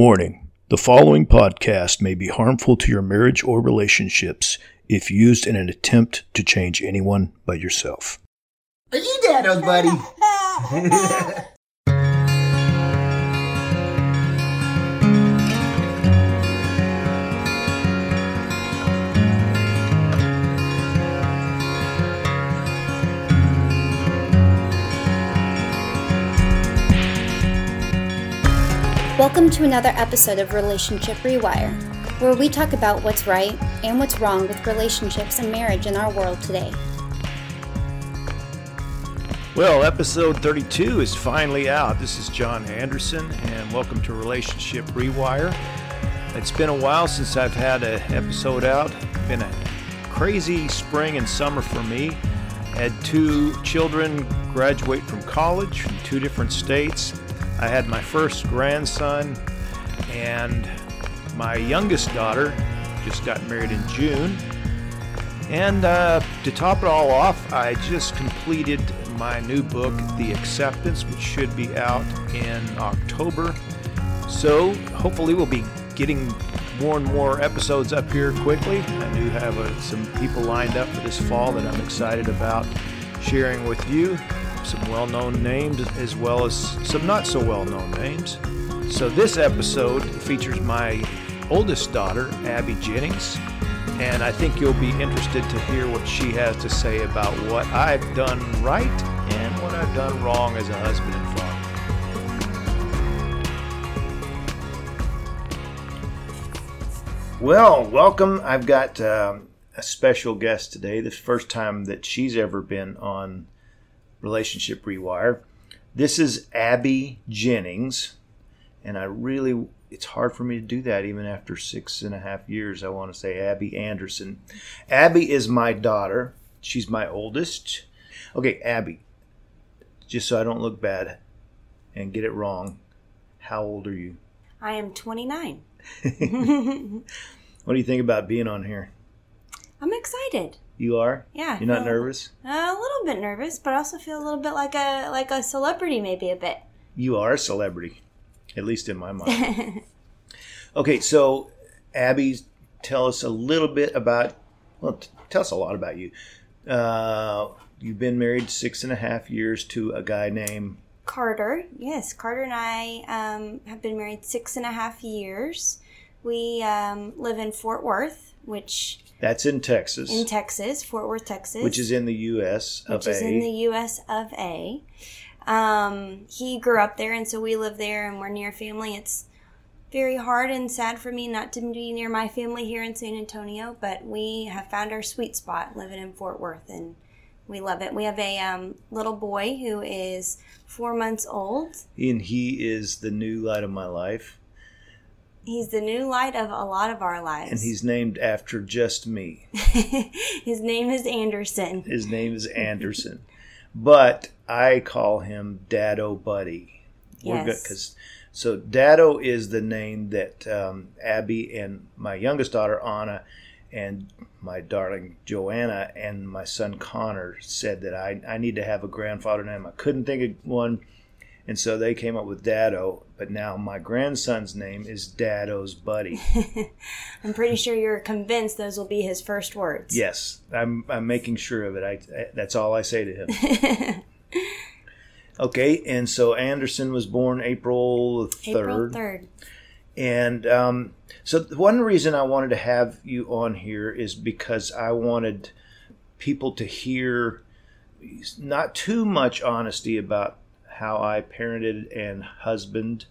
Warning the following podcast may be harmful to your marriage or relationships if used in an attempt to change anyone but yourself. Are you Dado's buddy? Welcome to another episode of Relationship Rewire, where we talk about what's right and what's wrong with relationships and marriage in our world today. Well, episode 32 is finally out. This is John Anderson, and welcome to Relationship Rewire. It's been a while since I've had an episode out. It's been a crazy spring and summer for me. Had two children graduate from college from two different states. I had my first grandson, and my youngest daughter just got married in June. And uh, to top it all off, I just completed my new book, The Acceptance, which should be out in October. So hopefully, we'll be getting more and more episodes up here quickly. I do have uh, some people lined up for this fall that I'm excited about sharing with you some well known names as well as some not so well known names. So, this episode features my oldest daughter, Abby Jennings, and I think you'll be interested to hear what she has to say about what I've done right and what I've done wrong as a husband and father. Well, welcome. I've got um, a special guest today. The first time that she's ever been on Relationship Rewire. This is Abby Jennings, and I really, it's hard for me to do that even after six and a half years. I want to say Abby Anderson. Abby is my daughter. She's my oldest. Okay, Abby, just so I don't look bad and get it wrong, how old are you? I am 29. What do you think about being on here? I'm excited. You are? Yeah. You're not nervous? A little bit nervous, but I also feel a little bit like a like a celebrity, maybe a bit. You are a celebrity, at least in my mind. okay, so Abby, tell us a little bit about. Well, t- tell us a lot about you. Uh, you've been married six and a half years to a guy named. Carter, yes, Carter and I um, have been married six and a half years. We um, live in Fort Worth, which That's in Texas, in Texas, Fort Worth, Texas, which is in the U.S. of which of is in the U.S. of A. Um, he grew up there, and so we live there, and we're near family. It's very hard and sad for me not to be near my family here in San Antonio, but we have found our sweet spot living in Fort Worth, and we love it. We have a um, little boy who is four months old. and he is the new light of my life, He's the new light of a lot of our lives. and he's named after just me. His name is Anderson. His name is Anderson, but I call him Dado Buddy. Yes. because so Dado is the name that um, Abby and my youngest daughter Anna and my darling Joanna and my son Connor said that I, I need to have a grandfather name. I couldn't think of one, and so they came up with Dado. But now my grandson's name is Dado's Buddy. I'm pretty sure you're convinced those will be his first words. Yes, I'm, I'm making sure of it. I, I that's all I say to him. okay, and so Anderson was born April April third, 3rd. and um, so one reason I wanted to have you on here is because I wanted people to hear not too much honesty about how I parented and husband,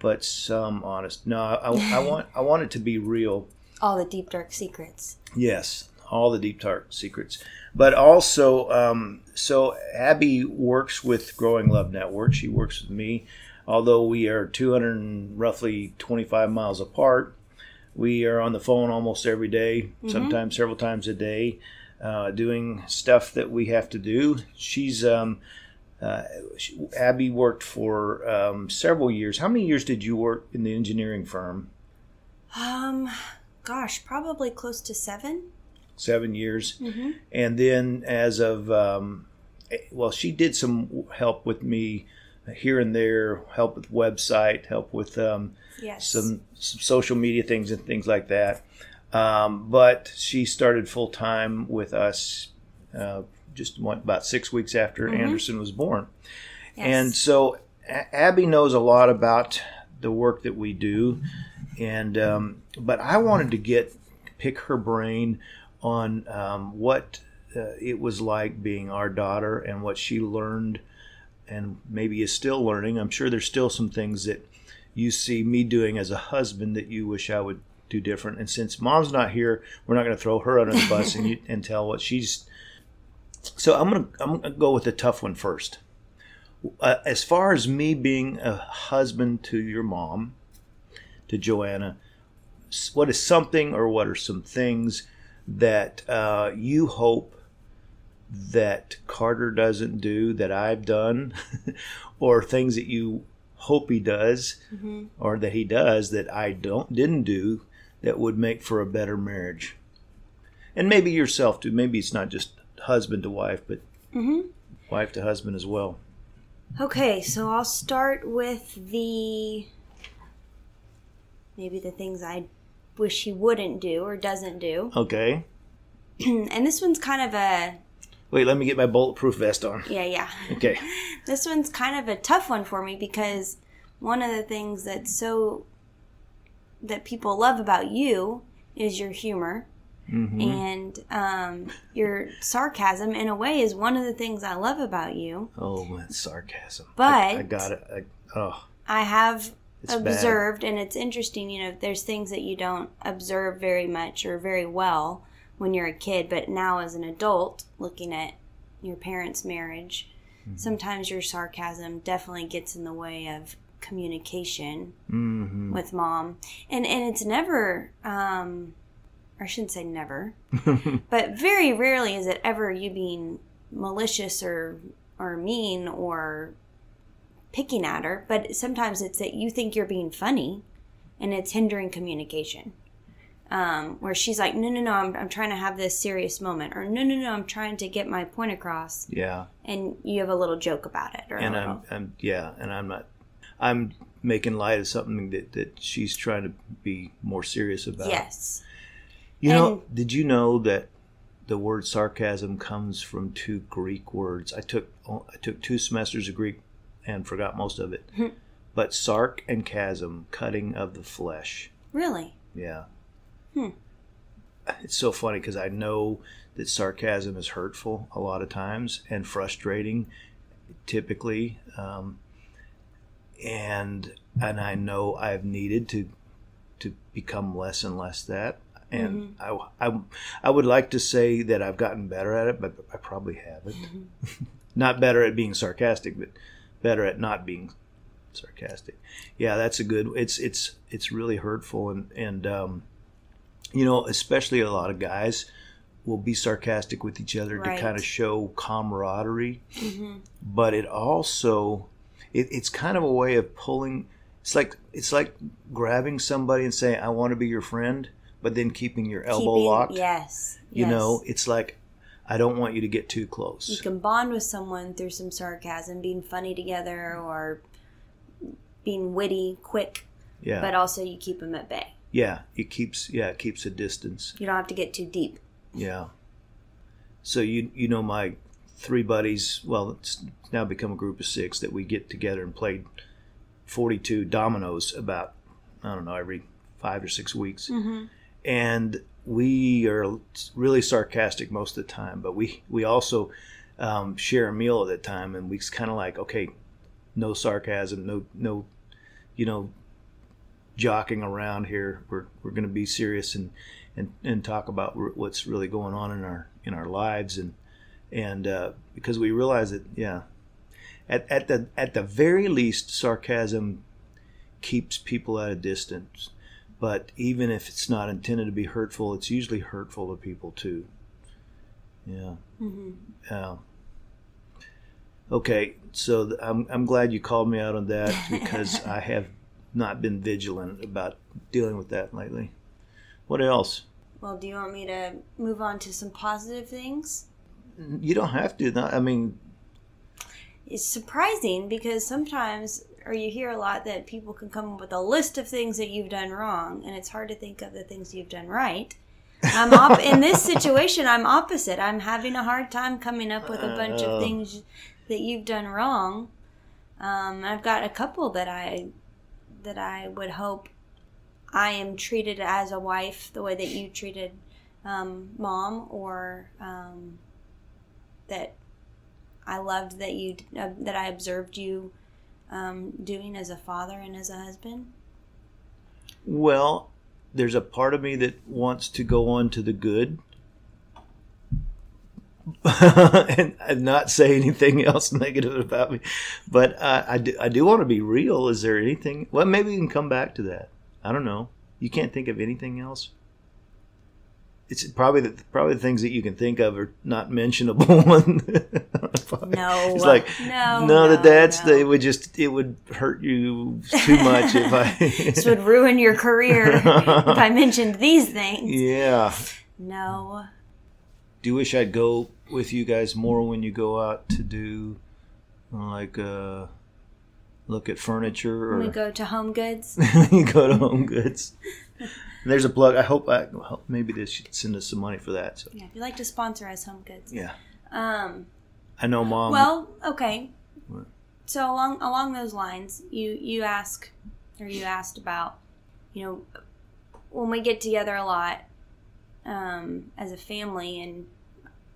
but some honest. No, I, I want I want it to be real. All the deep, dark secrets. Yes, all the deep dark secrets. But also, um, so Abby works with Growing Love Network. She works with me, although we are 200 and roughly 25 miles apart. We are on the phone almost every day, sometimes several times a day, uh, doing stuff that we have to do. She's um, uh, Abby worked for um, several years. How many years did you work in the engineering firm? Um, gosh, probably close to seven. Seven years. Mm-hmm. and then as of um, well she did some help with me here and there, help with website, help with um, Yes. some, some social media things and things like that. Um, but she started full time with us uh, just one, about six weeks after Anderson was born. Yes. And so A- Abby knows a lot about the work that we do, and um, but I wanted to get pick her brain on um, what uh, it was like being our daughter and what she learned, and maybe is still learning. I'm sure there's still some things that you see me doing as a husband that you wish I would do different. And since mom's not here, we're not going to throw her under the bus and, you, and tell what she's. So I'm gonna I'm gonna go with the tough one first. Uh, as far as me being a husband to your mom, to Joanna, what is something or what are some things that uh, you hope that Carter doesn't do that I've done, or things that you hope he does, or that he does that I don't didn't do that would make for a better marriage, and maybe yourself too. Maybe it's not just husband to wife, but mm-hmm. wife to husband as well. Okay, so I'll start with the maybe the things I wish he wouldn't do or doesn't do. Okay. and this one's kind of a Wait, let me get my bulletproof vest on. yeah, yeah. Okay. This one's kind of a tough one for me because one of the things that's so that people love about you is your humor. And um, your sarcasm, in a way, is one of the things I love about you. Oh, man, sarcasm. But- I, I got it. I, oh, I have It's bad. observed, and it's interesting, you know, there's things that you don't observe very much or very well when you're a kid, but now as an adult, looking at your parents' marriage, Mm-hmm. sometimes your sarcasm definitely gets in the way of communication hmm with mom. And, and it's never, um, I shouldn't say never, but very rarely is it ever you being malicious or or mean or picking at her. But sometimes it's that you think you're being funny and it's hindering communication. Um, where she's like no no no I'm, I'm trying to have this serious moment. Or no no no i'm trying to get my point across. Yeah. and you have a little joke about it or And I'm, I'm, yeah, and I'm not, I'm making light of something that, that she's trying to be more serious about. yes You know, did you know that the word sarcasm comes from two Greek words? I took I took two semesters of Greek and forgot most of it. but sark and chasm, cutting of the flesh. really Yeah. Hmm. It's so funny because I know that sarcasm is hurtful a lot of times and frustrating, typically, um, and and I know I've needed to to become less and less that. And mm-hmm. I, I, I would like to say that I've gotten better at it, but I probably haven't. Mm-hmm. not better at being sarcastic, but better at not being sarcastic. Yeah, that's a good. It's it's it's really hurtful, and and um, you know, especially a lot of guys will be sarcastic with each other Right. to kind of show camaraderie, mm-hmm. but it also it, it's kind of a way of pulling. It's like it's like grabbing somebody and saying, "I want to be your friend," but then keeping your elbow Keeping- locked. yes You yes. know, it's like I don't want you to get too close. you can bond with someone through some sarcasm being funny together or being witty quick Yeah, but also you keep them at bay yeah. It keeps yeah, it keeps a distance. you don't have to get too deep Yeah. So you you know my three buddies. Well, it's now become a group of six that we get together and play forty two dominoes about I don't know every five or six weeks, mm-hmm. And we are really sarcastic most of the time. But we we also um, share a meal at that time, and we kind of like okay, no sarcasm, no no, you know, jockeying around here. We're we're going to be serious and and and talk about what's really going on in our in our lives and and uh, because we realize that yeah, at at the at the very least, sarcasm keeps people at a distance. But even if it's not intended to be hurtful, it's usually hurtful to people too. Yeah. Mm-hmm. Yeah. Okay, so th- I'm I'm glad you called me out on that because I have not been vigilant about dealing with that lately. What else? well do you want me to move on to some positive things You don't have to. Not, I mean, it's surprising because sometimes, or you hear a lot that people can come up with a list of things that you've done wrong, and it's hard to think of the things you've done right. I'm op- in this situation. I'm opposite. I'm having a hard time coming up with a bunch of things that you've done wrong. Um, I've got a couple that I that I would hope I am treated as a wife the way that you treated um, mom, or um, that I loved that you uh, that I observed you um, doing as a father and as a husband. Well, there's a part of me that wants to go on to the good and, not say anything else negative about me. But uh, I, do, I do want to be real. Is there anything? Well, maybe we can come back to that. I don't know. You can't think of anything else? It's probably the probably the things that you can think of are not mentionable. No, it's like no, no, no, that's no. the, it would just it would hurt you too much if I. this would ruin your career if I mentioned these things. yeah. No. Do you wish I'd go with you guys more when you go out to do like uh look at furniture or When we go to Home Goods. you go to Home Goods? There's a plug. I hope I hope maybe they should send us some money for that. So Yeah, if you'd like to sponsor us, Home Goods. yeah, Um. I know, Mom. Well, okay. What? So along along those lines, you you ask or you asked about, you know, when we get together a lot um, as a family, and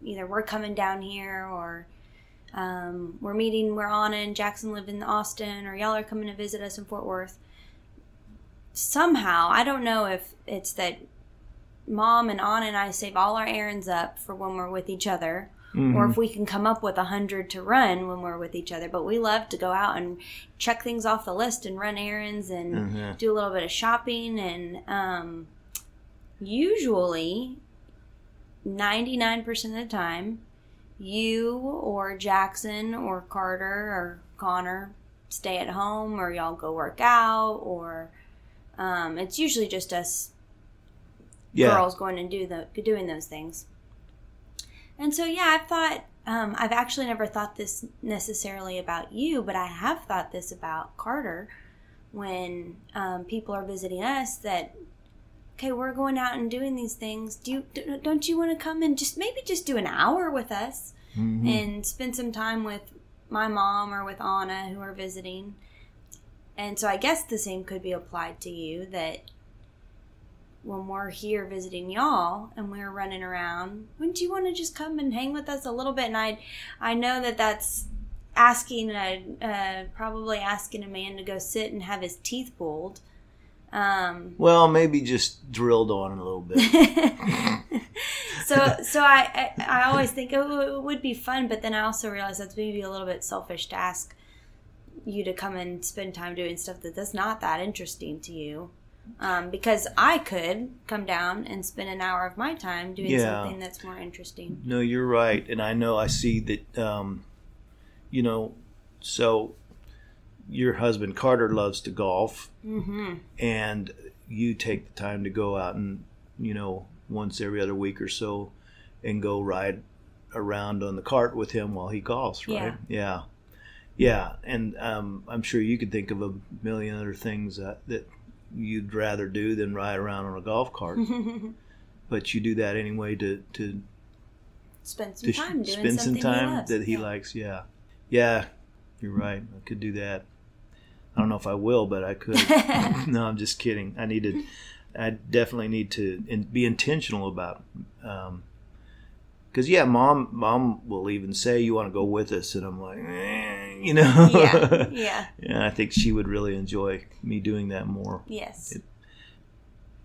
either we're coming down here or um, we're meeting where Anna and Jackson live in Austin, or y'all are coming to visit us in Fort Worth. Somehow, I don't know if it's that Mom and Anna and I save all our errands up for when we're with each other, Mm-hmm. or if we can come up with a hundred to run when we're with each other. But we love to go out and check things off the list and run errands and Mhm. do a little bit of shopping. And um, usually, ninety nine percent of the time, you or Jackson or Carter or Connor stay at home, or y'all go work out, or um, it's usually just us yeah, girls going and do the doing those things. And so yeah, I've thought um, I've actually never thought this necessarily about you, but I have thought this about Carter when um, people are visiting us that okay, we're going out and doing these things. Do you don't you want to come and just maybe just do an hour with us Mhm. and spend some time with my mom or with Anna who are visiting? And so I guess the same could be applied to you that when we're here visiting y'all and we're running around, wouldn't you want to just come and hang with us a little bit? And I, I know that that's asking a, uh, probably asking a man to go sit and have his teeth pulled. Um, well, maybe just drilled on a little bit. so, so I, I, I always think oh, it would be fun, but then I also realize that's maybe a little bit selfish to ask you to come and spend time doing stuff that that's not that interesting to you. Um, because I could come down and spend an hour of my time doing Yeah. something that's more interesting. No, you're right, and I know I see that. Um, you know, so your husband Carter loves to golf, Mm-hmm. and you take the time to go out and you know once every other week or so, and go ride around on the cart with him while he golfs, right? Yeah, yeah, yeah. and um, I'm sure you could think of a million other things that, that you'd rather do than ride around on a golf cart, but you do that anyway to to spend some to sh- time doing spend some something time he that he Yeah. likes. Yeah, yeah, you're right. I could do that. I don't know if I will, but I could. no, I'm just kidding. I need to. I definitely need to in, be intentional about. Um, because yeah, mom, mom will even say you want to go with us, and I'm like, eh, you know, yeah, yeah, And I think she would really enjoy me doing that more. yes. It-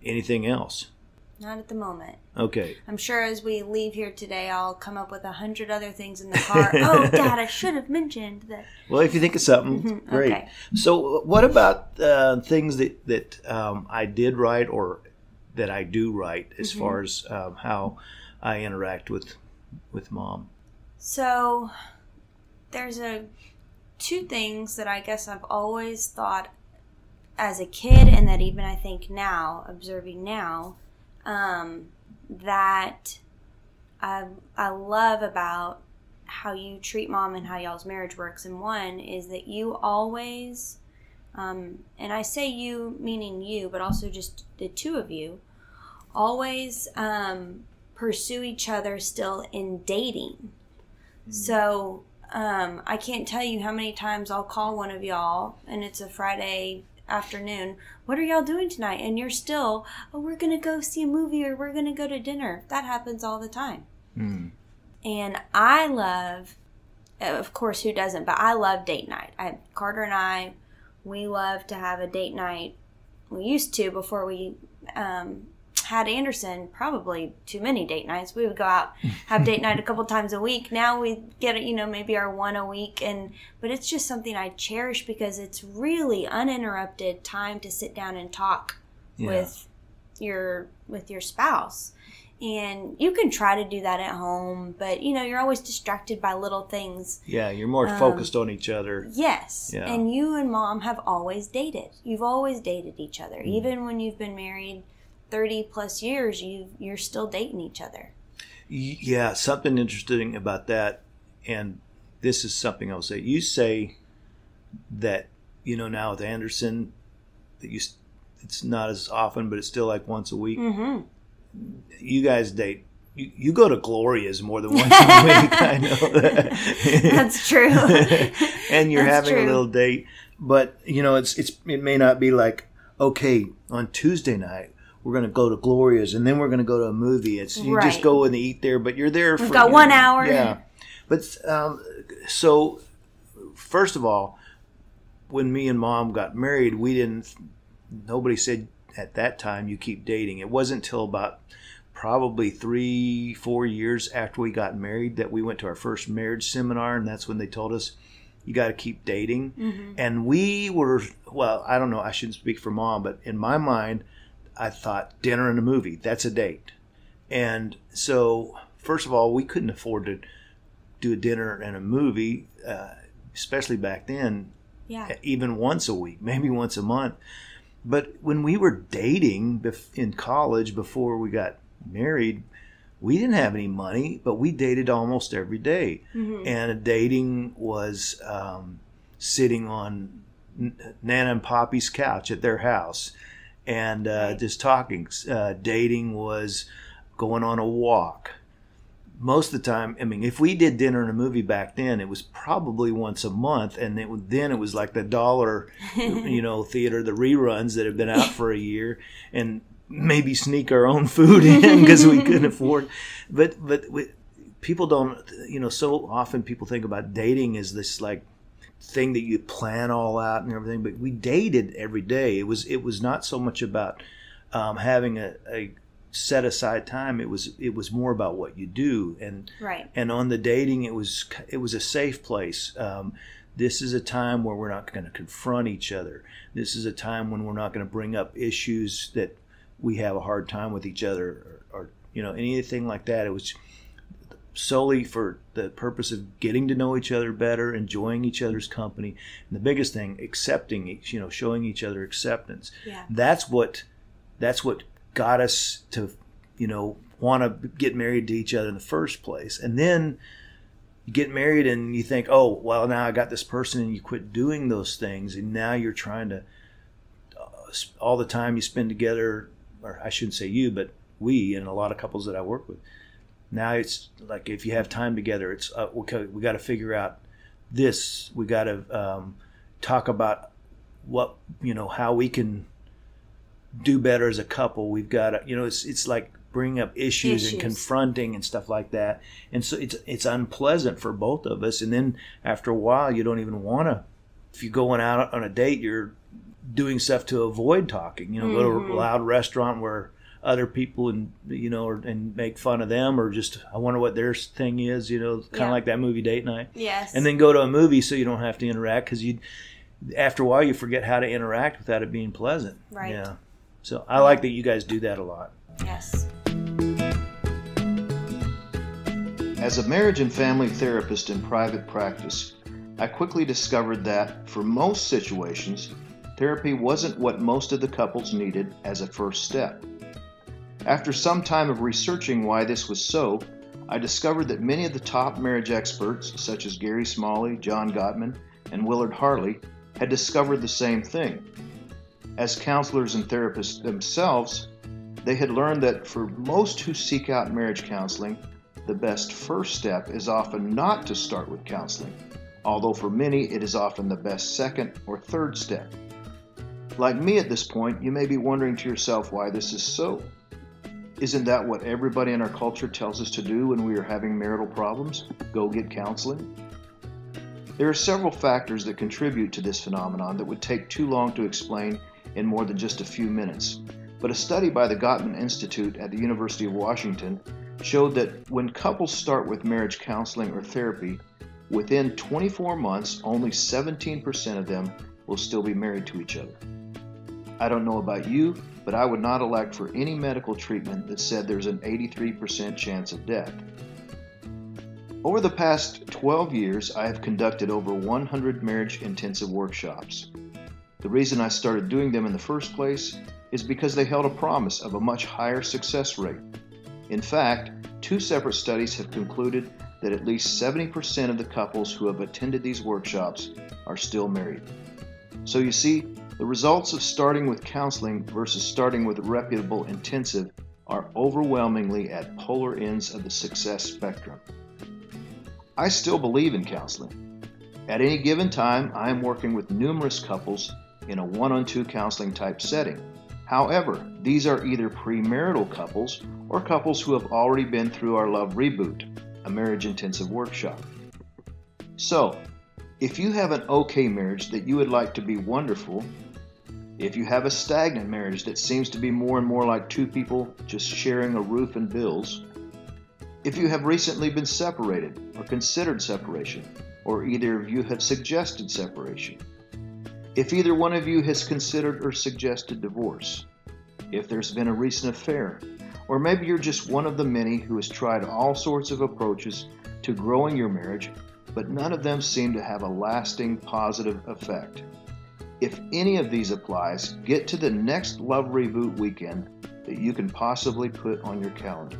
Anything else? Not at the moment. Okay. I'm sure as we leave here today, I'll come up with a hundred other things in the car. oh, God, I should have mentioned that. Well, if you think of something, Mhm, great. okay. So, what about uh, things that that um, I did right or that I do right as Mm-hmm. far as um, how I interact with with mom? So there's a two things that I guess I've always thought as a kid, and that even I think now, observing now, um, that I I love about how you treat mom and how y'all's marriage works. And one is that you always, um, and I say you meaning you, but also just the two of you, always um, pursue each other still in dating. So um, I can't tell you how many times I'll call one of y'all and it's a Friday afternoon. What are y'all doing tonight? And you're still, oh, we're going to go see a movie or we're going to go to dinner. That happens all the time. And I love, of course, who doesn't, but I love date night. I, Carter and I, we love to have a date night. We used to before we um, had Anderson, probably too many date nights. We would go out, have date night a couple times a week. Now we get, you know, maybe our one a week. And, but it's just something I cherish because it's really uninterrupted time to sit down and talk Yeah. with your, with your spouse and you can try to do that at home but you know you're always distracted by little things Yeah, you're more Um, focused on each other. yes Yeah. and you and mom have always dated you've always dated each other Mm. even when you've been married 30 plus years you you're still dating each other Yeah, something interesting about that, and this is something I'll say. You say that you know now with Anderson that you it's not as often, but it's still like once a week. mm-hmm. You guys date. You, you go to Gloria's more than once a week. I know that. that's true and you're That's having a little date, but you know it's it's it may not be like okay on Tuesday night we're going to go to Gloria's and then we're going to go to a movie. It's you just Right. go and eat there, but you're there. We've for, got one know, hour. Yeah, but um, so first of all, when me and mom got married, we didn't. Nobody said at that time you keep dating. It wasn't until about probably three, four years after we got married that we went to our first marriage seminar, and that's when they told us you got to keep dating. Mm-hmm. And we were, well, I don't know, I shouldn't speak for mom, but in my mind, I thought dinner and a movie, that's a date. And so, first of all, we couldn't afford to do a dinner and a movie, uh, especially back then, yeah even once a week, maybe once a month. But when we were dating in college before we got married, we didn't have any money, but we dated almost every day. Mhm. And dating was um, sitting on Nana and Poppy's couch at their house and uh, Right. just talking. Uh, dating was going on a walk. Most of the time, I mean, if we did dinner and a movie back then, it was probably once a month, and it then it was like the dollar, you know, theater, the reruns that have been out for a year, and maybe sneak our own food in because we couldn't afford. But but we, people don't, you know, so often people think about dating as this like thing that you plan all out and everything. But we dated every day. It was it was not so much about um, having a, a set aside time. It was it was more about what you do and right and on the dating it was it was a safe place um, this is a time where we're not going to confront each other this is a time when we're not going to bring up issues that we have a hard time with each other or, or you know anything like that it was solely for the purpose of getting to know each other better enjoying each other's company. And the biggest thing accepting each you know showing each other acceptance. Yeah. That's what that's what got us to you know want to get married to each other in the first place. And then you get married and you think oh well now i got this person and you quit doing those things and now you're trying to uh, all the time you spend together or i shouldn't say you but we and a lot of couples that i work with now it's like if you have time together it's uh, okay we got to figure out this we got to um, talk about what you know how we can do better as a couple. We've got to, you know, it's it's like bringing up issues, Issues. and confronting and stuff like that. And so it's it's unpleasant for both of us. And then after a while, you don't even want to. If you're going out on a date, you're doing stuff to avoid talking. You know, go to a loud restaurant where other people and you know or, and make fun of them or just I wonder what their thing is. You know, kind of Yeah. like that movie date night yes and then go to a movie so you don't have to interact because you after a while you forget how to interact without it being pleasant Right. yeah so i like that you guys do that a lot yes As a marriage and family therapist in private practice, I quickly discovered that, for most situations, therapy wasn't what most of the couples needed as a first step. After some time of researching why this was so, I discovered that many of the top marriage experts, such as Gary Smalley, John Gottman, and Willard Harley, had discovered the same thing. As counselors and therapists themselves, they had learned that for most who seek out marriage counseling, the best first step is often not to start with counseling, although for many it is often the best second or third step. Like me at this point, you may be wondering to yourself why this is so. Isn't that what everybody in our culture tells us to do when we are having marital problems? Go get counseling? There are several factors that contribute to this phenomenon that would take too long to explain in more than just a few minutes. But a study by the Gottman Institute at the University of Washington showed that when couples start with marriage counseling or therapy, within 24 months, only 17% of them will still be married to each other. I don't know about you, but I would not elect for any medical treatment that said there's an 83% chance of death. Over the past 12 years, I have conducted over 100 marriage intensive workshops. The reason I started doing them in the first place is because they held a promise of a much higher success rate. In fact, two separate studies have concluded that at least 70% of the couples who have attended these workshops are still married. So you see, the results of starting with counseling versus starting with reputable intensive are overwhelmingly at polar ends of the success spectrum. I still believe in counseling. At any given time, I am working with numerous couples in a one on two counseling type setting. However, these are either premarital couples or couples who have already been through our Love Reboot, a marriage intensive workshop. So, if you have an okay marriage that you would like to be wonderful, if you have a stagnant marriage that seems to be more and more like two people just sharing a roof and bills, if you have recently been separated or considered separation, or either of you have suggested separation, if either one of you has considered or suggested divorce, if there's been a recent affair, or maybe you're just one of the many who has tried all sorts of approaches to growing your marriage, but none of them seem to have a lasting positive effect. If any of these applies, get to the next Love Reboot weekend that you can possibly put on your calendar.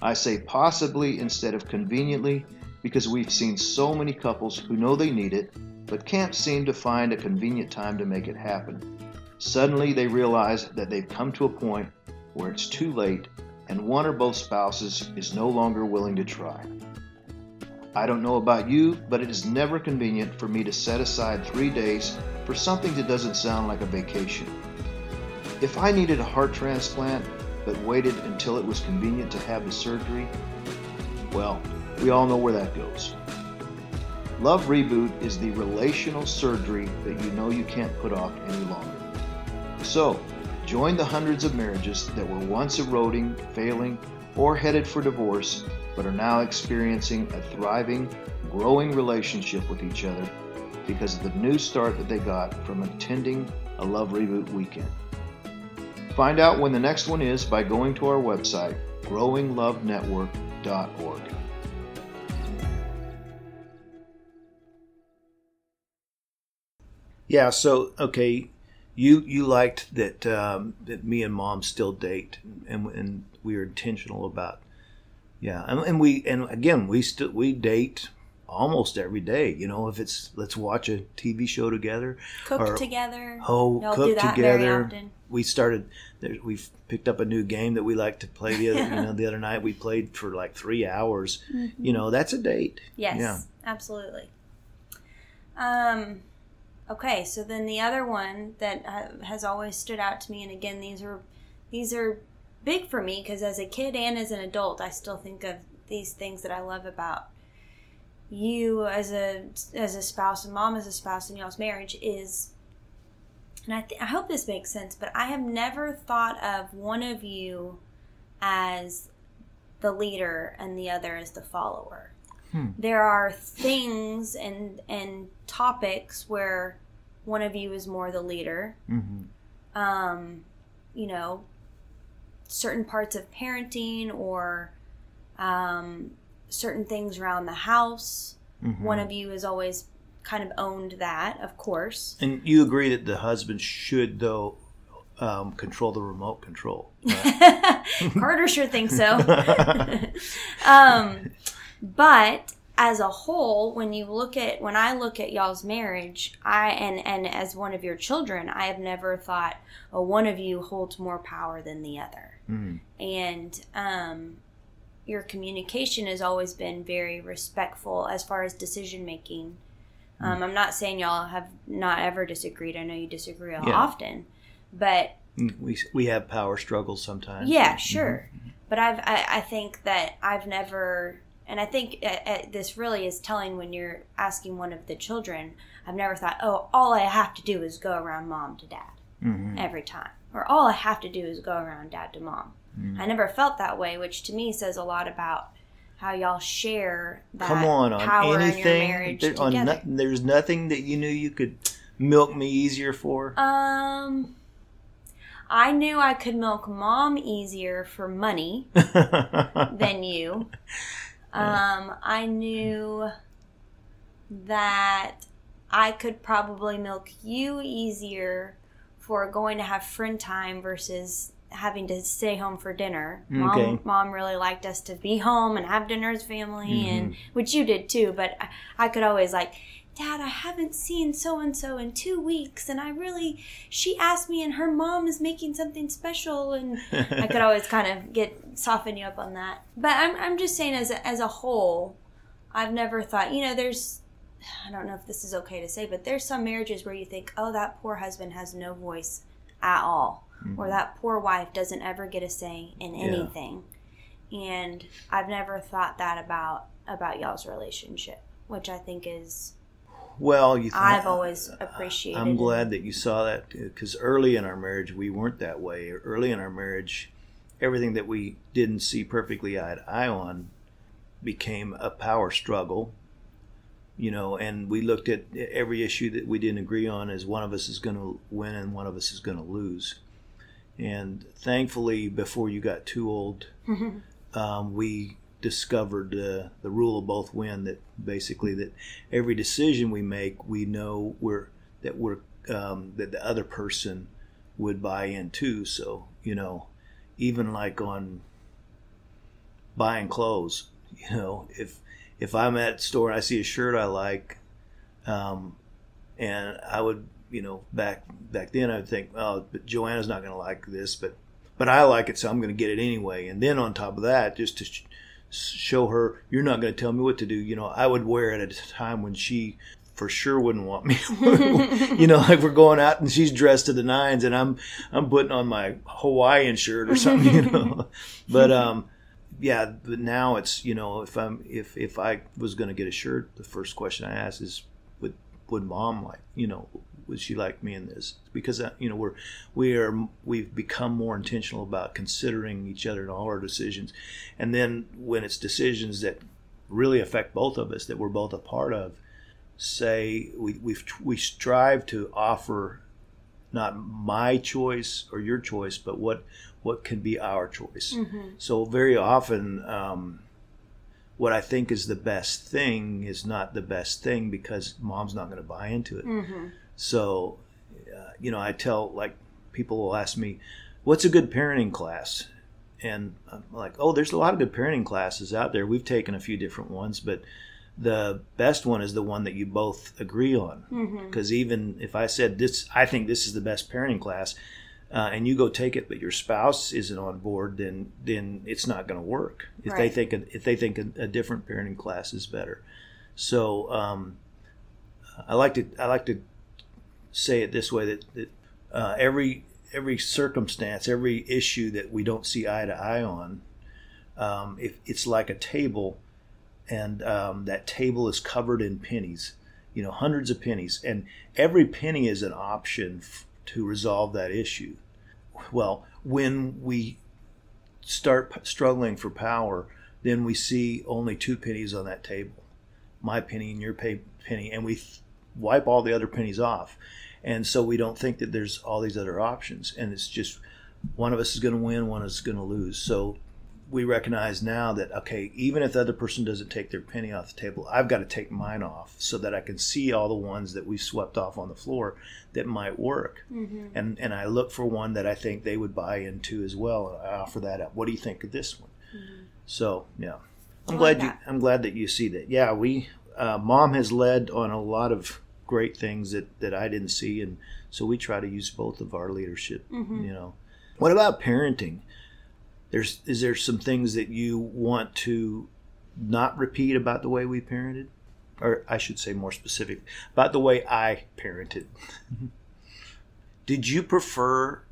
I say possibly instead of conveniently because we've seen so many couples who know they need it but can't seem to find a convenient time to make it happen. Suddenly they realize that they've come to a point where it's too late and one or both spouses is no longer willing to try. I don't know about you, but it is never convenient for me to set aside three days for something that doesn't sound like a vacation. If I needed a heart transplant but waited until it was convenient to have the surgery, well, we all know where that goes. Love Reboot is the relational surgery that you know you can't put off any longer. So, join the hundreds of marriages that were once eroding, failing, or headed for divorce, but are now experiencing a thriving, growing relationship with each other because of the new start that they got from attending a Love Reboot weekend. Find out when the next one is by going to our website, growinglovenetwork.org. Yeah. So okay, you you liked that um, that me and mom still date, and and we are intentional about. Yeah, and, and we and again we still we date almost every day. You know, if it's let's watch a TV show together, Cook or- together. Oh, Don't cook do that very together. often. We started. We've picked up a new game that we like to play. The other, you know, the other night we played for like three hours. You know, that's a date. Yes, Yeah. absolutely. Um, okay, so then the other one that uh, has always stood out to me, and again, these are these are big for me because as a kid and as an adult, I still think of these things that I love about you as a as a spouse and mom as a spouse in y'all's marriage is. And I, th- I hope this makes sense, but I have never thought of one of you as the leader and the other as the follower. There are things and and topics where one of you is more the leader. Hmm um you know certain parts of parenting or um certain things around the house Mm-hmm. one of you has always kind of owned that of course And you agree that the husband should, though, um, control the remote control. Carter sure thinks so. um, but as a whole, when you look at when I look at y'all's marriage, I and and as one of your children, I have never thought, oh, one of you holds more power than the other, Mhm. and um, your communication has always been very respectful as far as decision making. Um, I'm not saying y'all have not ever disagreed. I know you disagree Yeah. often, but We we have power struggles sometimes. yeah, sure. But I've I, I think that I've never, and I think uh, uh, this really is telling when you're asking one of the children. I've never thought, oh, all I have to do is go around mom to dad Mhm. every time, or all I have to do is go around dad to mom. Mm-hmm. I never felt that way, which to me says a lot about how y'all share that Come on, on power in your anything. marriage there- on together. no- there's nothing that you knew you could milk me easier for. um, I knew I could milk mom easier for money. than you. Um, I knew that I could probably milk you easier for going to have friend time versus having to stay home for dinner. Mm, mom, Okay. mom really liked us to be home and have dinner as family, and mm-hmm. which you did too. But I, I could always like. Dad, I haven't seen so and so in two weeks, and I really, she asked me, and her mom is making something special, and I could always kind of get soften you up on that. But I'm I'm just saying as a, as a whole, I've never thought you know there's I don't know if this is okay to say, but there's some marriages where you think oh that poor husband has no voice at all, or mm-hmm. that poor wife doesn't ever get a say in Yeah. anything, and I've never thought that about about y'all's relationship, which I think is well, you. Th- I've always appreciated. I'm glad that you saw that because early in our marriage we weren't that way. Early in our marriage, everything that we didn't see perfectly eye to eye on became a power struggle. You know, and we looked at every issue that we didn't agree on as one of us is going to win and one of us is going to lose. And thankfully, before you got too old, um, we discovered uh, the rule of both win. That basically that every decision we make, we know we're that we're um, that the other person would buy in too. So you know, even like on buying clothes, you know, if if I'm at a store and I see a shirt I like, um, and I would, you know, back back then I'd think, oh, but Joanna's not going to like this, but but I like it, so I'm going to get it anyway. And then on top of that, just to sh- show her you're not going to tell me what to do, you know, I would wear it at a time when she for sure wouldn't want me. you know, like we're going out and she's dressed to the nines, and I'm I'm putting on my Hawaiian shirt or something, you know. but um, yeah, but now it's you know if I'm if if I was going to get a shirt, the first question I ask is would would mom like you know would she like me in this? Because uh, you know we're we are we've become more intentional about considering each other in all our decisions. And then when it's decisions that really affect both of us that we're both a part of say we we we strive to offer not my choice or your choice but what what can be our choice so very often um, what I think is the best thing is not the best thing because mom's not going to buy into it. So, uh, you know, I tell like people will ask me, "What's a good parenting class?" And I'm like, "Oh, there's a lot of good parenting classes out there. We've taken a few different ones, but the best one is the one that you both agree on. Because even if I said this, I think this is the best parenting class." Uh, and you go take it, but your spouse isn't on board, then then it's not going to work. If they think a, if they think a, a different parenting class is better, so um, I like to I like to say it this way that, that uh, every every circumstance, every issue that we don't see eye to eye on, um, if it's like a table, and um, that table is covered in pennies, you know, hundreds of pennies, and every penny is an option f- to resolve that issue. Well, when we start struggling for power, then we see only two pennies on that table my penny and your pay, penny, and we th- wipe all the other pennies off. And so we don't think that there's all these other options. And it's just one of us is going to win, one is going to lose. So we recognize now that okay, even if the other person doesn't take their penny off the table, I've got to take mine off so that I can see all the ones that we swept off on the floor that might work. Mm-hmm. And and I look for one that I think they would buy into as well. And I offer that up. What do you think of this one? So yeah, I'm I glad like you. I'm glad that you see that. Yeah, we uh, mom has led on a lot of great things that that I didn't see, and so we try to use both of our leadership. Mm-hmm. You know, what about parenting? There's is there some things that you want to not repeat about the way we parented, or I should say more specific about the way I parented. Mm-hmm. Did you prefer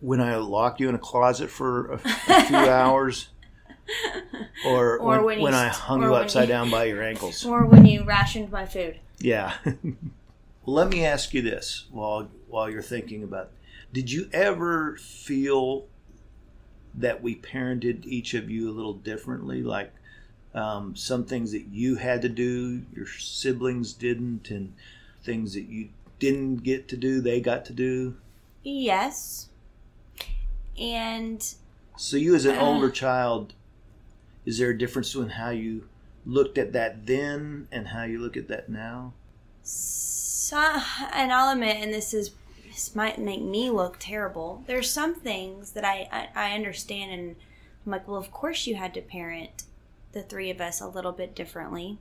when I locked you in a closet for a, a few hours? Or, Or when, when you when I hung you upside you- down by your ankles. Or when you rationed my food. Yeah. well, let me ask you this while while you're thinking about. it. Did you ever feel that we parented each of you a little differently? Like um, some things that you had to do, your siblings didn't, and things that you didn't get to do, they got to do. Yes. And So you, as an older child, is there a difference in how you looked at that then and how you look at that now? so, and I'll admit, and this is this might make me look terrible. There's some things that I, I I understand, and I'm like, well, of course you had to parent the three of us a little bit differently.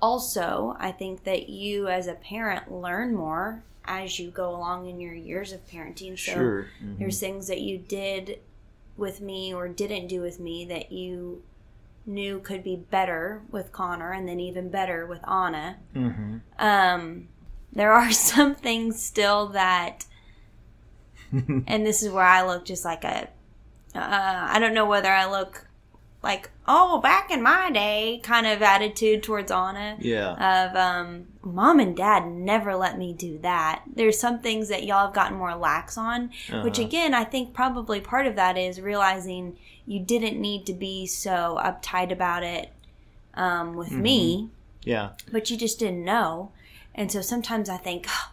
Also, I think that you as a parent learn more as you go along in your years of parenting. So Sure. Mhm. there's things that you did with me or didn't do with me that you knew could be better with Connor and then even better with Anna. Mm-hmm. Um, there are some things still that, and this is where I look just like a, uh, I don't know whether I look like, oh, back in my day kind of attitude towards Anna Yeah. of um, mom and dad never let me do that. There's some things that y'all have gotten more lax on, which Uh-huh. again, I think probably part of that is realizing you didn't need to be so uptight about it um, with me, Yeah. but you just didn't know. And so sometimes I think, "Oh,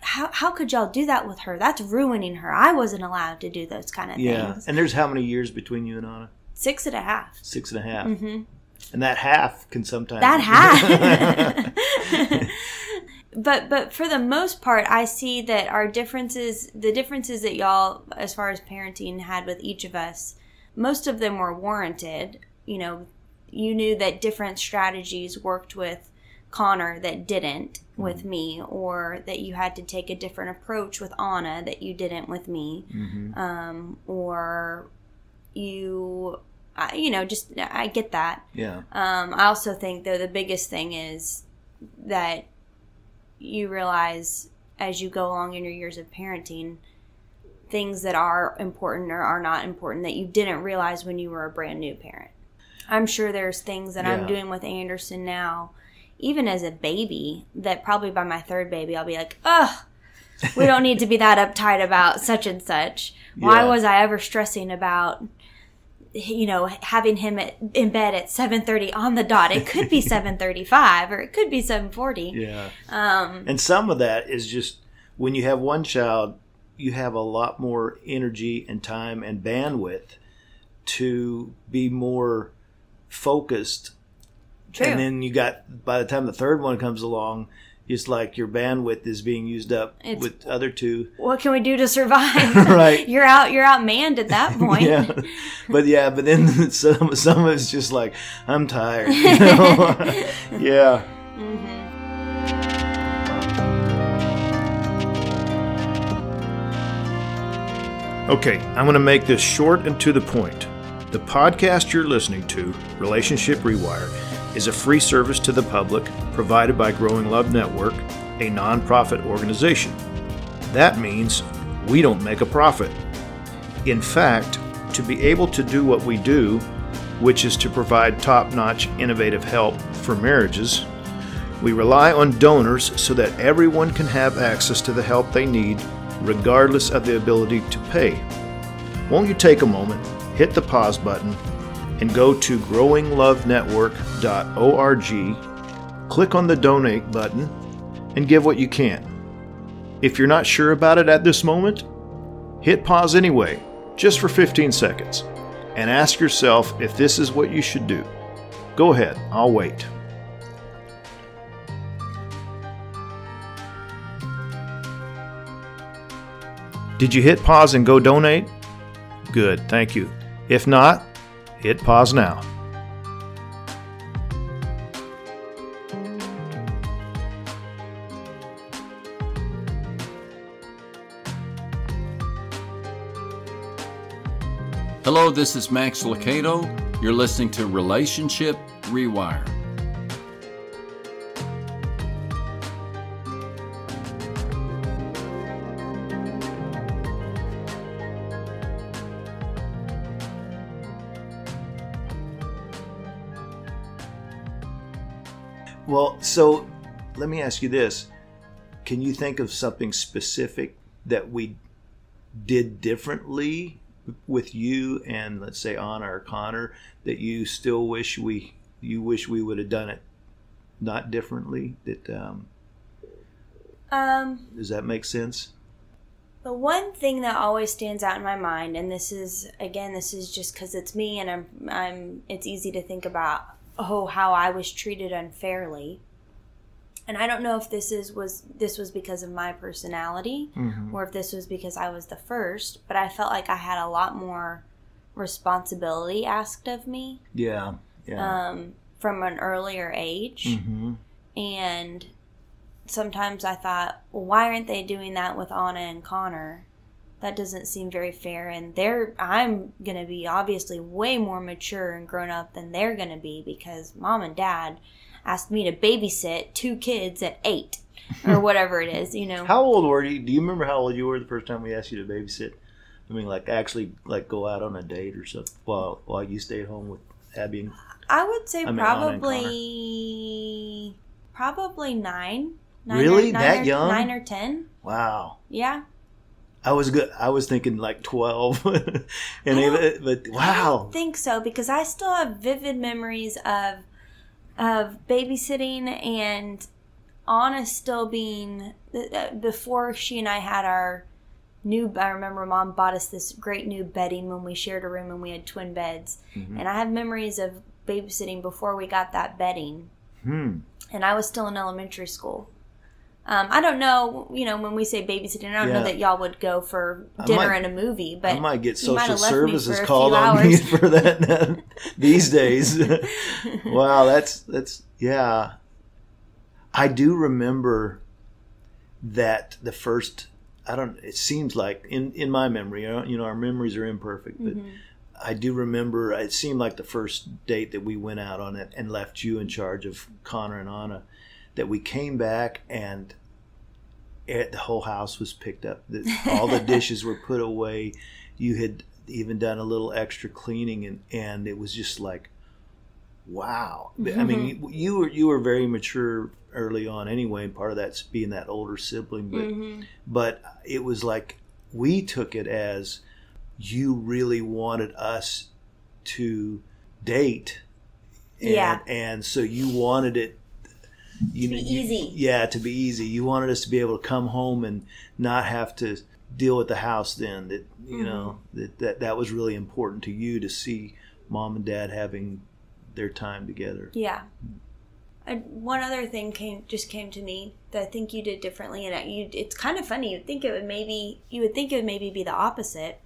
how, how could y'all do that with her? That's ruining her. I wasn't allowed to do those kind of Yeah. things. And there's how many years between you and Anna? Six and a half. Six and a half. Mhm. And that half can sometimes. that half but but for the most part i see that our differences the differences that y'all as far as parenting had with each of us most of them were warranted you know you knew that different strategies worked with connor that didn't with me or that you had to take a different approach with anna that you didn't with me Mhm. um, or you I you know just i get that Yeah. um, I also think though the biggest thing is that you realize as you go along in your years of parenting things that are important or are not important that you didn't realize when you were a brand new parent. I'm sure there's things that Yeah. I'm doing with Anderson now, even as a baby, that probably by my third baby I'll be like, ugh, we don't need to be that uptight about such and such. Why Yeah. was I ever stressing about you know having him at, in bed at 7:30 on the dot it could be 7:35 or it could be 7:40 Yeah. um And some of that is just when you have one child, you have a lot more energy and time and bandwidth to be more focused. True. And then you got by the time the third one comes along, it's like your bandwidth is being used up It's- with other two. what can we do to survive Right. you're out you're outmanned at that point Yeah, but yeah, but then some some of it's just like I'm tired. You know? yeah. Mm-hmm. Okay, I'm going to make this short and to the point. The podcast you're listening to, Relationship Rewire, is a free service to the public provided by Growing Love Network, a nonprofit organization. That means we don't make a profit. In fact, to be able to do what we do, which is to provide top notch innovative help for marriages, we rely on donors so that everyone can have access to the help they need, regardless of the ability to pay. Won't you take a moment, hit the pause button, and go to growinglovenetwork.org, click on the donate button, and give what you can. If you're not sure about it at this moment, hit pause anyway, just for 15 seconds, and ask yourself if this is what you should do. Go ahead, I'll wait. Did you hit pause and go donate? Good, thank you. If not, hit pause now. Hello, this is Max Licato. You're listening to Relationship Rewire. So let me ask you this. Can you think of something specific that we did differently with you and let's say Anna or Connor that you still wish we you wish we would have done it not differently? That um, Um, does that make sense? the one thing that always stands out in my mind, and this is again, this is just because it's me, and I'm, I'm. It's easy to think about, oh, how I was treated unfairly. And I don't know if this is was this was because of my personality, or if this was because I was the first. But I felt like I had a lot more responsibility asked of me Yeah, yeah. um, from an earlier age. hmm And sometimes I thought, well, why aren't they doing that with Anna and Connor? That doesn't seem very fair. And they're, I'm going to be obviously way more mature and grown up than they're going to be because mom and dad asked me to babysit two kids at eight or whatever it is, you know. How old were you? Do you remember how old you were the first time we asked you to babysit? I mean, like actually, like go out on a date or something while while you stayed home with Abby. And, I would say I mean, probably, probably nine. nine Really? Or, nine That or, young? Nine or ten. wow, Yeah. I was good. I was thinking like twelve, and I they, but I wow, don't think so because I still have vivid memories of of babysitting and Anna still being uh, before she and I had our new. I remember mom bought us this great new bedding when we shared a room and we had twin beds, Mm-hmm. and I have memories of babysitting before we got that bedding, hmm. and I was still in elementary school. Um, I don't know, you know, when we say babysitting, I don't Yeah. know that y'all would go for dinner might- and a movie, but I might get social have left me services called on me for that these days. wow, that's that's yeah. I do remember that the first. I don't. It seems like in in my memory, you know, our memories are imperfect, but Mm-hmm. I do remember. It seemed like the first date that we went out on it and left you in charge of Connor and Anna. That we came back and the whole house was picked up. All the dishes were put away. You had even done a little extra cleaning, and and it was just like, wow. I mean, you, you were you were very mature early on anyway, and part of that's being that older sibling. But Mhm. but it was like we took it as you really wanted us to date. And, Yeah. and so you wanted it you To be know, you- easy. yeah, to be easy. You wanted us to be able to come home and not have to deal with the house. Then that you know Mm-hmm. that, that that was really important to you to see mom and dad having their time together. Yeah. And one other thing came just came to me that I think you did differently, and you it's kind of funny. You'd think it would maybe you would think it would maybe be the opposite.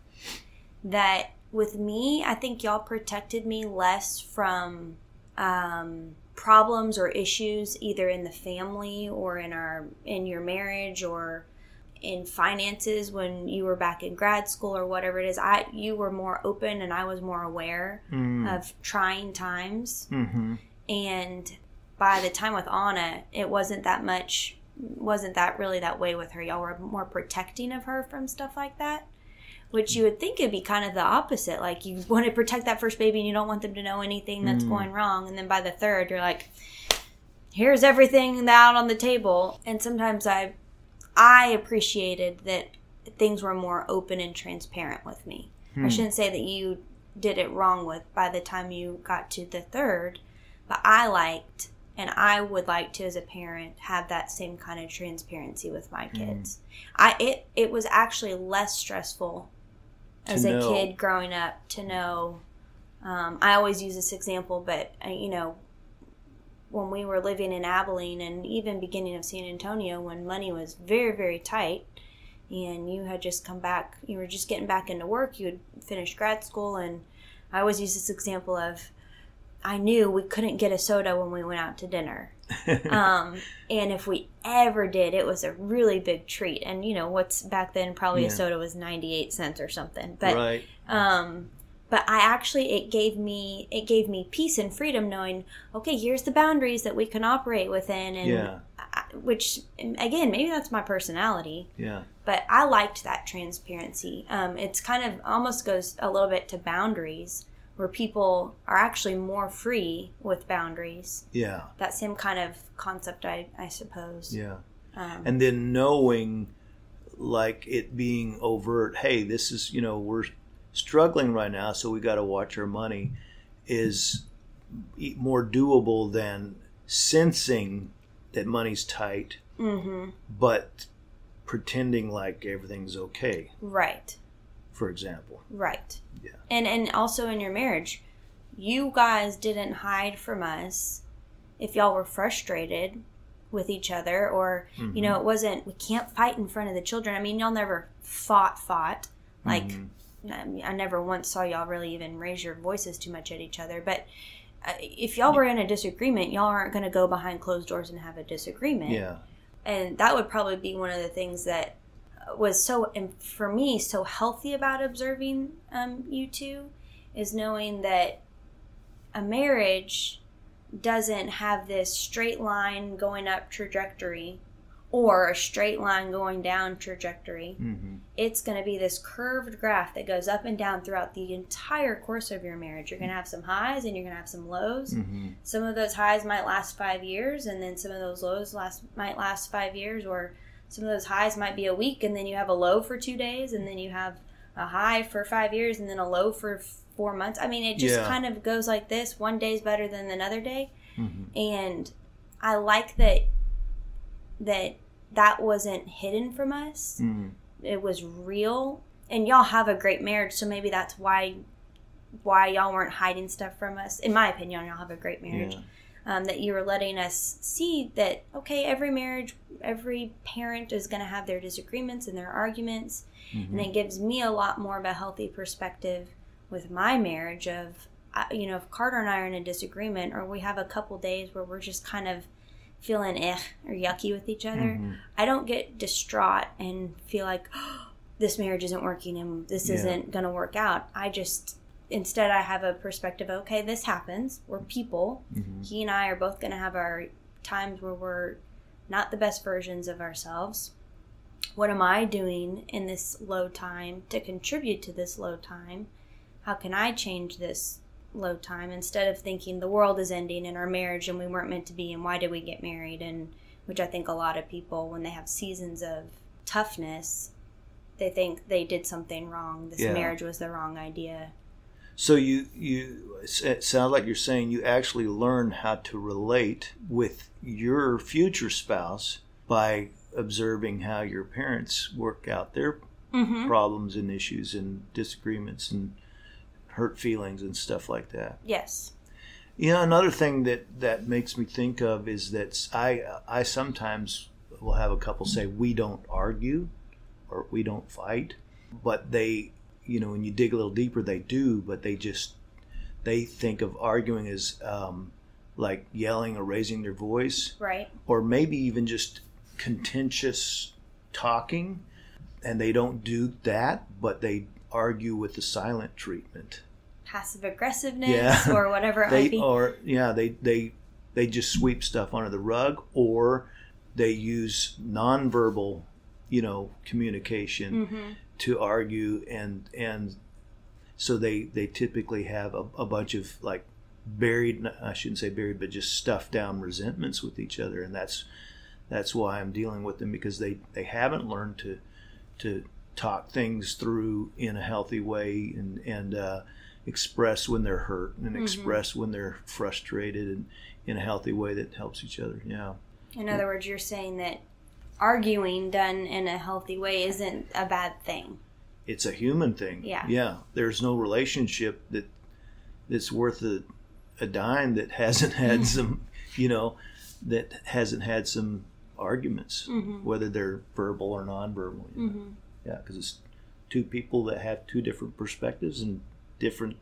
That with me, I think y'all protected me less from um, problems or issues either in the family or in our in your marriage or in finances when you were back in grad school or whatever it is. I you were more open and I was more aware of trying times Mm-hmm. and by the time with Anna, it wasn't that much, wasn't that really that way with her. Y'all were more protecting of her from stuff like that, which you would think it'd be kind of the opposite. Like you want to protect that first baby and you don't want them to know anything that's mm. going wrong, and then by the third, you're like, here's everything out on the table. And sometimes I, I appreciated that things were more open and transparent with me. I hmm. shouldn't say that you did it wrong with by the time you got to the third, but I liked and I would like to as a parent have that same kind of transparency with my hmm. kids. I it it was actually less stressful as To a know. kid growing up to know Um, I always use this example, but uh, you know, when we were living in Abilene and even beginning of San Antonio, when money was very very tight, and you had just come back, you were just getting back into work, you had finished grad school, and I always use this example of I knew we couldn't get a soda when we went out to dinner. um, and if we ever did, it was a really big treat. And you know, what's back then probably Yeah. a soda was 98 cents or something. But right. um but i actually it gave me it gave me peace and freedom knowing okay here's the boundaries that we can operate within and Yeah. I, which again maybe that's my personality Yeah. but i liked that transparency um, it's kind of almost goes a little bit to boundaries where people are actually more free with boundaries. Yeah. that same kind of concept i, I suppose. Yeah. um, and then knowing like it being overt hey this is you know we're struggling right now so we got to watch our money is more doable than sensing that money's tight hmm but pretending like everything's okay. Right for example Right. Yeah. And and also in your marriage, you guys didn't hide from us if y'all were frustrated with each other or you know it wasn't we can't fight in front of the children. I mean, y'all never fought fought. Like I, mean, I never once saw y'all really even raise your voices too much at each other, but uh, if y'all were in a disagreement, y'all aren't going to go behind closed doors and have a disagreement yeah and that would probably be one of the things that was so for me so healthy about observing um, you two is knowing that a marriage doesn't have this straight line going up trajectory or a straight line going down trajectory. Hmm it's going to be this curved graph that goes up and down throughout the entire course of your marriage. You're going to have some highs and you're going to have some lows. Hmm some of those highs might last five years and then some of those lows last might last five years or some of those highs might be a week and then you have a low for two days and then you have a high for five years and then a low for four months. I mean it just Yeah. kind of goes like this. One day's better than another day. Hmm and i like that that that wasn't hidden from us. Hmm it was real. And y'all have a great marriage so maybe that's why why y'all weren't hiding stuff from us. In my opinion y'all have a great marriage. Yeah um, that you were letting us see that okay every marriage every parent is going to have their disagreements and their arguments and it gives me a lot more of a healthy perspective with my marriage of you know if carter and i are in a disagreement or we have a couple days where we're just kind of feeling eh or yucky with each other Mhm. i don't get distraught and feel like this marriage isn't working and this Yeah. isn't going to work out i just instead i have a perspective okay this happens we're people Mhm. he and I are both going to have our times where we're not the best versions of ourselves. What am I doing in this low time to contribute to this low time? How can I change this low time instead of thinking the world is ending in our marriage and we weren't meant to be and why did we get married? And which I think a lot of people, when they have seasons of toughness, they think they did something wrong. This Yeah. marriage was the wrong idea. So you you it sounds like you're saying you actually learn how to relate with your future spouse by observing how your parents work out their Mm-hmm. problems and issues and disagreements and hurt feelings and stuff like that. Yes. You know, another thing that that makes me think of is that I I sometimes will have a couple say we don't argue or we don't fight, but they, you know, when you dig a little deeper, they do, but they just they think of arguing as um, like yelling or raising their voice, Right. or maybe even just contentious talking, and they don't do that, but they argue with the silent treatment passive aggressiveness Yeah. or whatever it they might be. or yeah they they they just sweep stuff under the rug or they use nonverbal you know communication hmm to argue and and so they they typically have a, a bunch of like buried i shouldn't say buried but just stuffed down resentments with each other. And that's that's why i'm dealing with them because they they haven't learned to to talk things through in a healthy way and and uh, express when they're hurt and express when they're frustrated and in a healthy way that helps each other. Yeah. In other words, you're saying that arguing done in a healthy way isn't a bad thing. it's a human thing Yeah. yeah there's no relationship that that's worth a, a dime that hasn't had mm-hmm. some, you know, that hasn't had some arguments, mm-hmm. whether they're verbal or nonverbal. You know? Mm-hmm. Yeah, because it's two people that have two different perspectives and different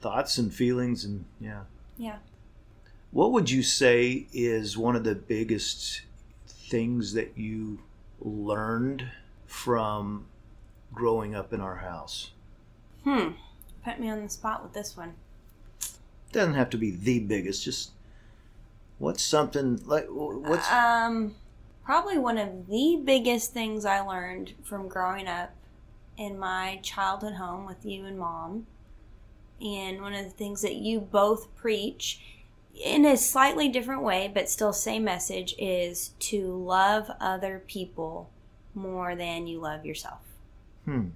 thoughts and feelings, and yeah. Yeah. What would you say is one of the biggest things that you learned from growing up in our house? Hmm. Put me on the spot with this one. Doesn't have to be the biggest. Just what's something like what's Um, probably one of the biggest things I learned from growing up in my childhood home with you and mom, and one of the things that you both preach in a slightly different way, but still same message, is to love other people more than you love yourself. hmm.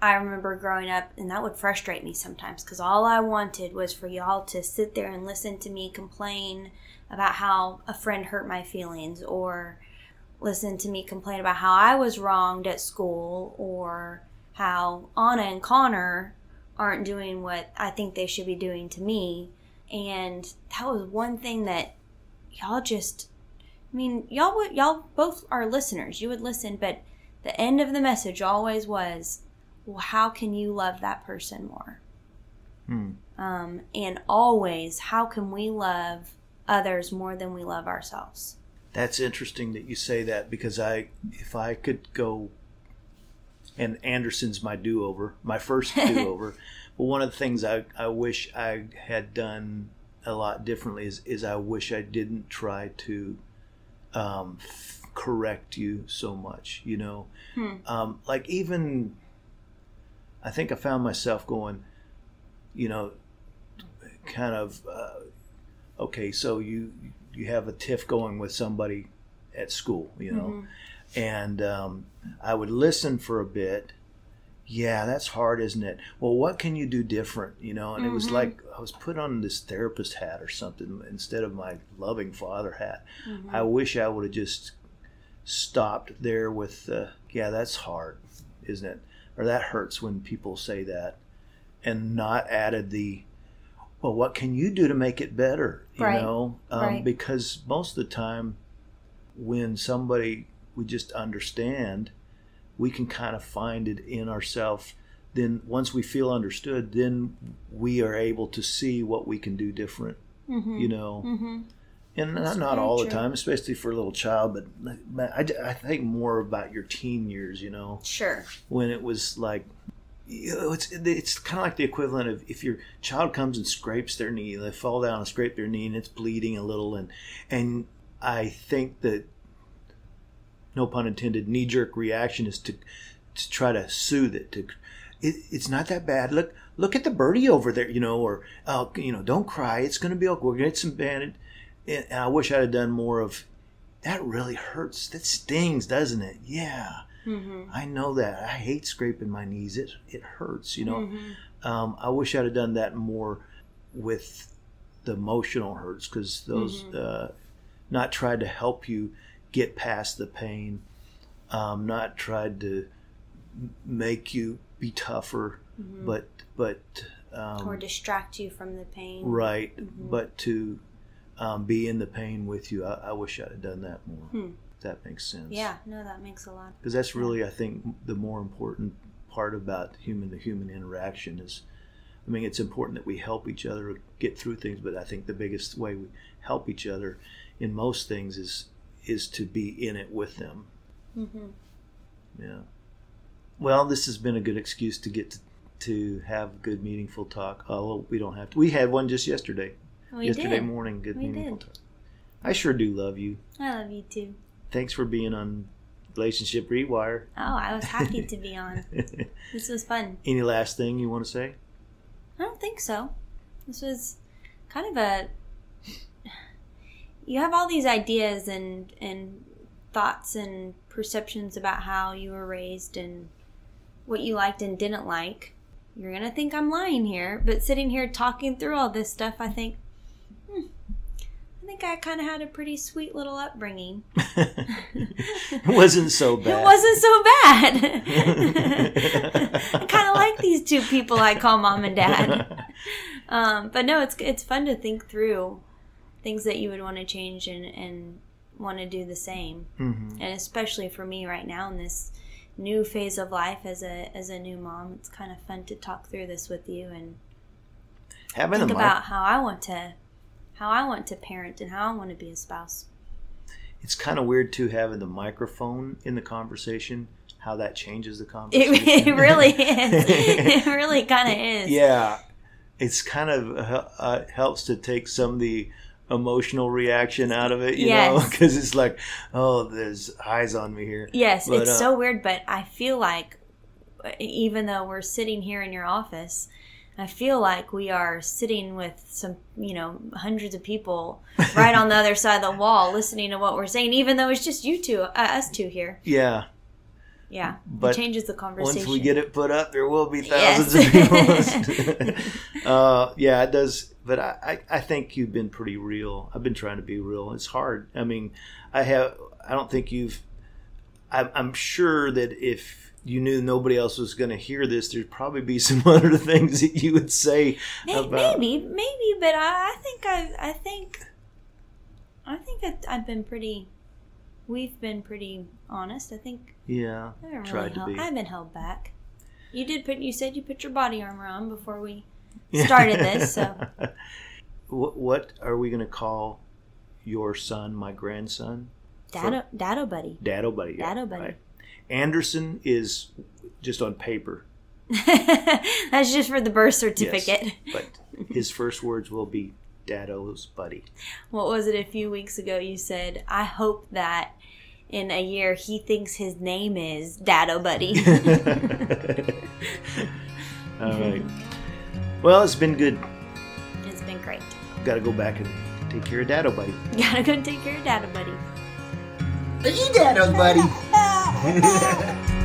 I remember growing up, and that would frustrate me sometimes because all I wanted was for y'all to sit there and listen to me complain about how a friend hurt my feelings, or listen to me complain about how I was wronged at school, or how Anna and Connor aren't doing what I think they should be doing to me. And that was one thing that y'all just I mean, y'all would y'all both are listeners. You would listen, but the end of the message always was, "Well, how can you love that person more?" Hmm. Um, and always, how can we love others more than we love ourselves? That's interesting that you say that because I, if I could go, and Anderson's my do over, my first do over. But one of the things I, I wish I had done a lot differently is, is I wish I didn't try to um, f- correct you so much, you know? Um, like, even, I think I found myself going, you know, kind of, uh, okay, so you you have a tiff going with somebody at school, you know, and um, I would listen for a bit. Yeah, that's hard, isn't it? Well, what can you do different, you know? And it was like I was put on this therapist hat or something instead of my loving father hat. I wish I would have just stopped there with, uh, yeah, that's hard, isn't it? Or that hurts when people say that, and not added the, well, what can you do to make it better? You Right. know, um, Right. because most of the time, when somebody we just understand, we can kind of find it in ourselves. Then once we feel understood, then we are able to see what we can do different. You know, Mm-hmm. and not, not all the time, especially for a little child. But, but I, I think more about your teen years. You know, Sure. when it was like you know, it's it's kind of like the equivalent of if your child comes and scrapes their knee they fall down and scrape their knee and it's bleeding a little and and i think that no pun intended knee jerk reaction is to to try to soothe it to it, it's not that bad look look at the birdie over there you know or oh you know don't cry it's going to be okay we're going to get some bandage and and i wish i'd have done more of that really hurts that stings doesn't it yeah Mm-hmm. I know that. I hate scraping my knees. It it hurts, you know. Mm-hmm. Um, I wish I'd have done that more with the emotional hurts because those Mm-hmm. uh, not tried to help you get past the pain, um, not tried to make you be tougher, but but um, Mm-hmm. or distract you from the pain. right, but to um, be in the pain with you. I, I wish I'd have done that more. Hmm. If that makes sense Yeah, no, that makes a lot. because that's really i think the more important part about human to human interaction is i mean it's important that we help each other get through things but i think the biggest way we help each other in most things is is to be in it with them Mm-hmm. yeah well this has been a good excuse to get to, to have good meaningful talk although we don't have to we had one just yesterday We yesterday did. morning good We meaningful did. talk i sure do love you I love you too. thanks for being on relationship rewire Oh, I was happy to be on. This was fun. Any last thing you want to say? I don't think so. This was kind of a. You have all these ideas and and thoughts and perceptions about how you were raised and what you liked and didn't like. You're gonna think I'm lying here, but sitting here talking through all this stuff, I think, hmm, I think I kind of had a pretty sweet little upbringing. it wasn't so bad. It wasn't so bad. I kind of like these two people I call mom and dad. um, but no, it's it's fun to think through things that you would want to change and and want to do the same. Mm-hmm. And especially for me right now in this new phase of life as a as a new mom, it's kind of fun to talk through this with you and Having think about how I want to how I want to parent and how I want to be a spouse. it's kind of weird too having the microphone in the conversation. How that changes the It, conversation. it really is. It really kind of is. Yeah, it's kind of uh, helps to take some of the emotional reaction out of it, you know, because it's like, oh, there's eyes on me here. Yes, But, it's uh, so weird, but I feel like even though we're sitting here in your office, I feel like we are sitting with some, you know, hundreds of people right on the other side of the wall listening to what we're saying, even though it's just you two, uh, us two here. Yeah, Yeah, But it changes the conversation. once we get it put up, there will be Yes. thousands of people. uh, yeah, it does. But I, I, I think you've been pretty real. I've been trying to be real. It's hard. I mean, I have. I don't think you've. I'm, I'm sure that if you knew nobody else was going to hear this, there'd probably be some other things that you would say May- about. maybe, maybe, but I, I think I, I think, I think I, I've been pretty. We've been pretty honest. I think Yeah, I haven't tried really to held, be. I haven't held back. You did put. You said you put your body armor on before we started this. So what, what are we going to call your son, my grandson? Dado, Dado buddy. Dado buddy. yeah, Dado buddy. right. Anderson is just on paper, That's just for the birth certificate. but his first words will be Dado's buddy. What was it a few weeks ago? You said, "I hope that in a year he thinks his name is Dado buddy." All right. Well, it's been good. it's been great. Got to go back and take care of Dado buddy. Gotta go take care of Dado buddy. You dados, buddy.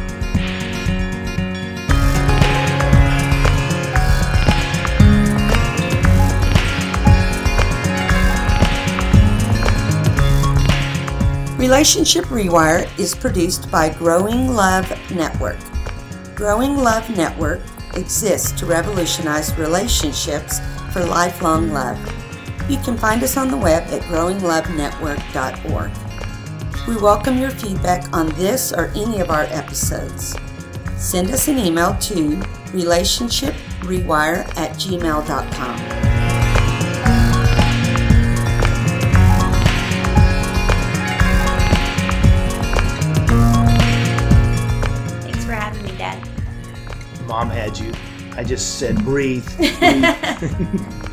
Relationship Rewire is produced by Growing Love Network. Growing Love Network exists to revolutionize relationships for lifelong love. You can find us on the web at growinglovenetwork.org. We welcome your feedback on this or any of our episodes. Send us an email to relationshiprewire at gmail.com. Mom had you. I just said breathe. breathe.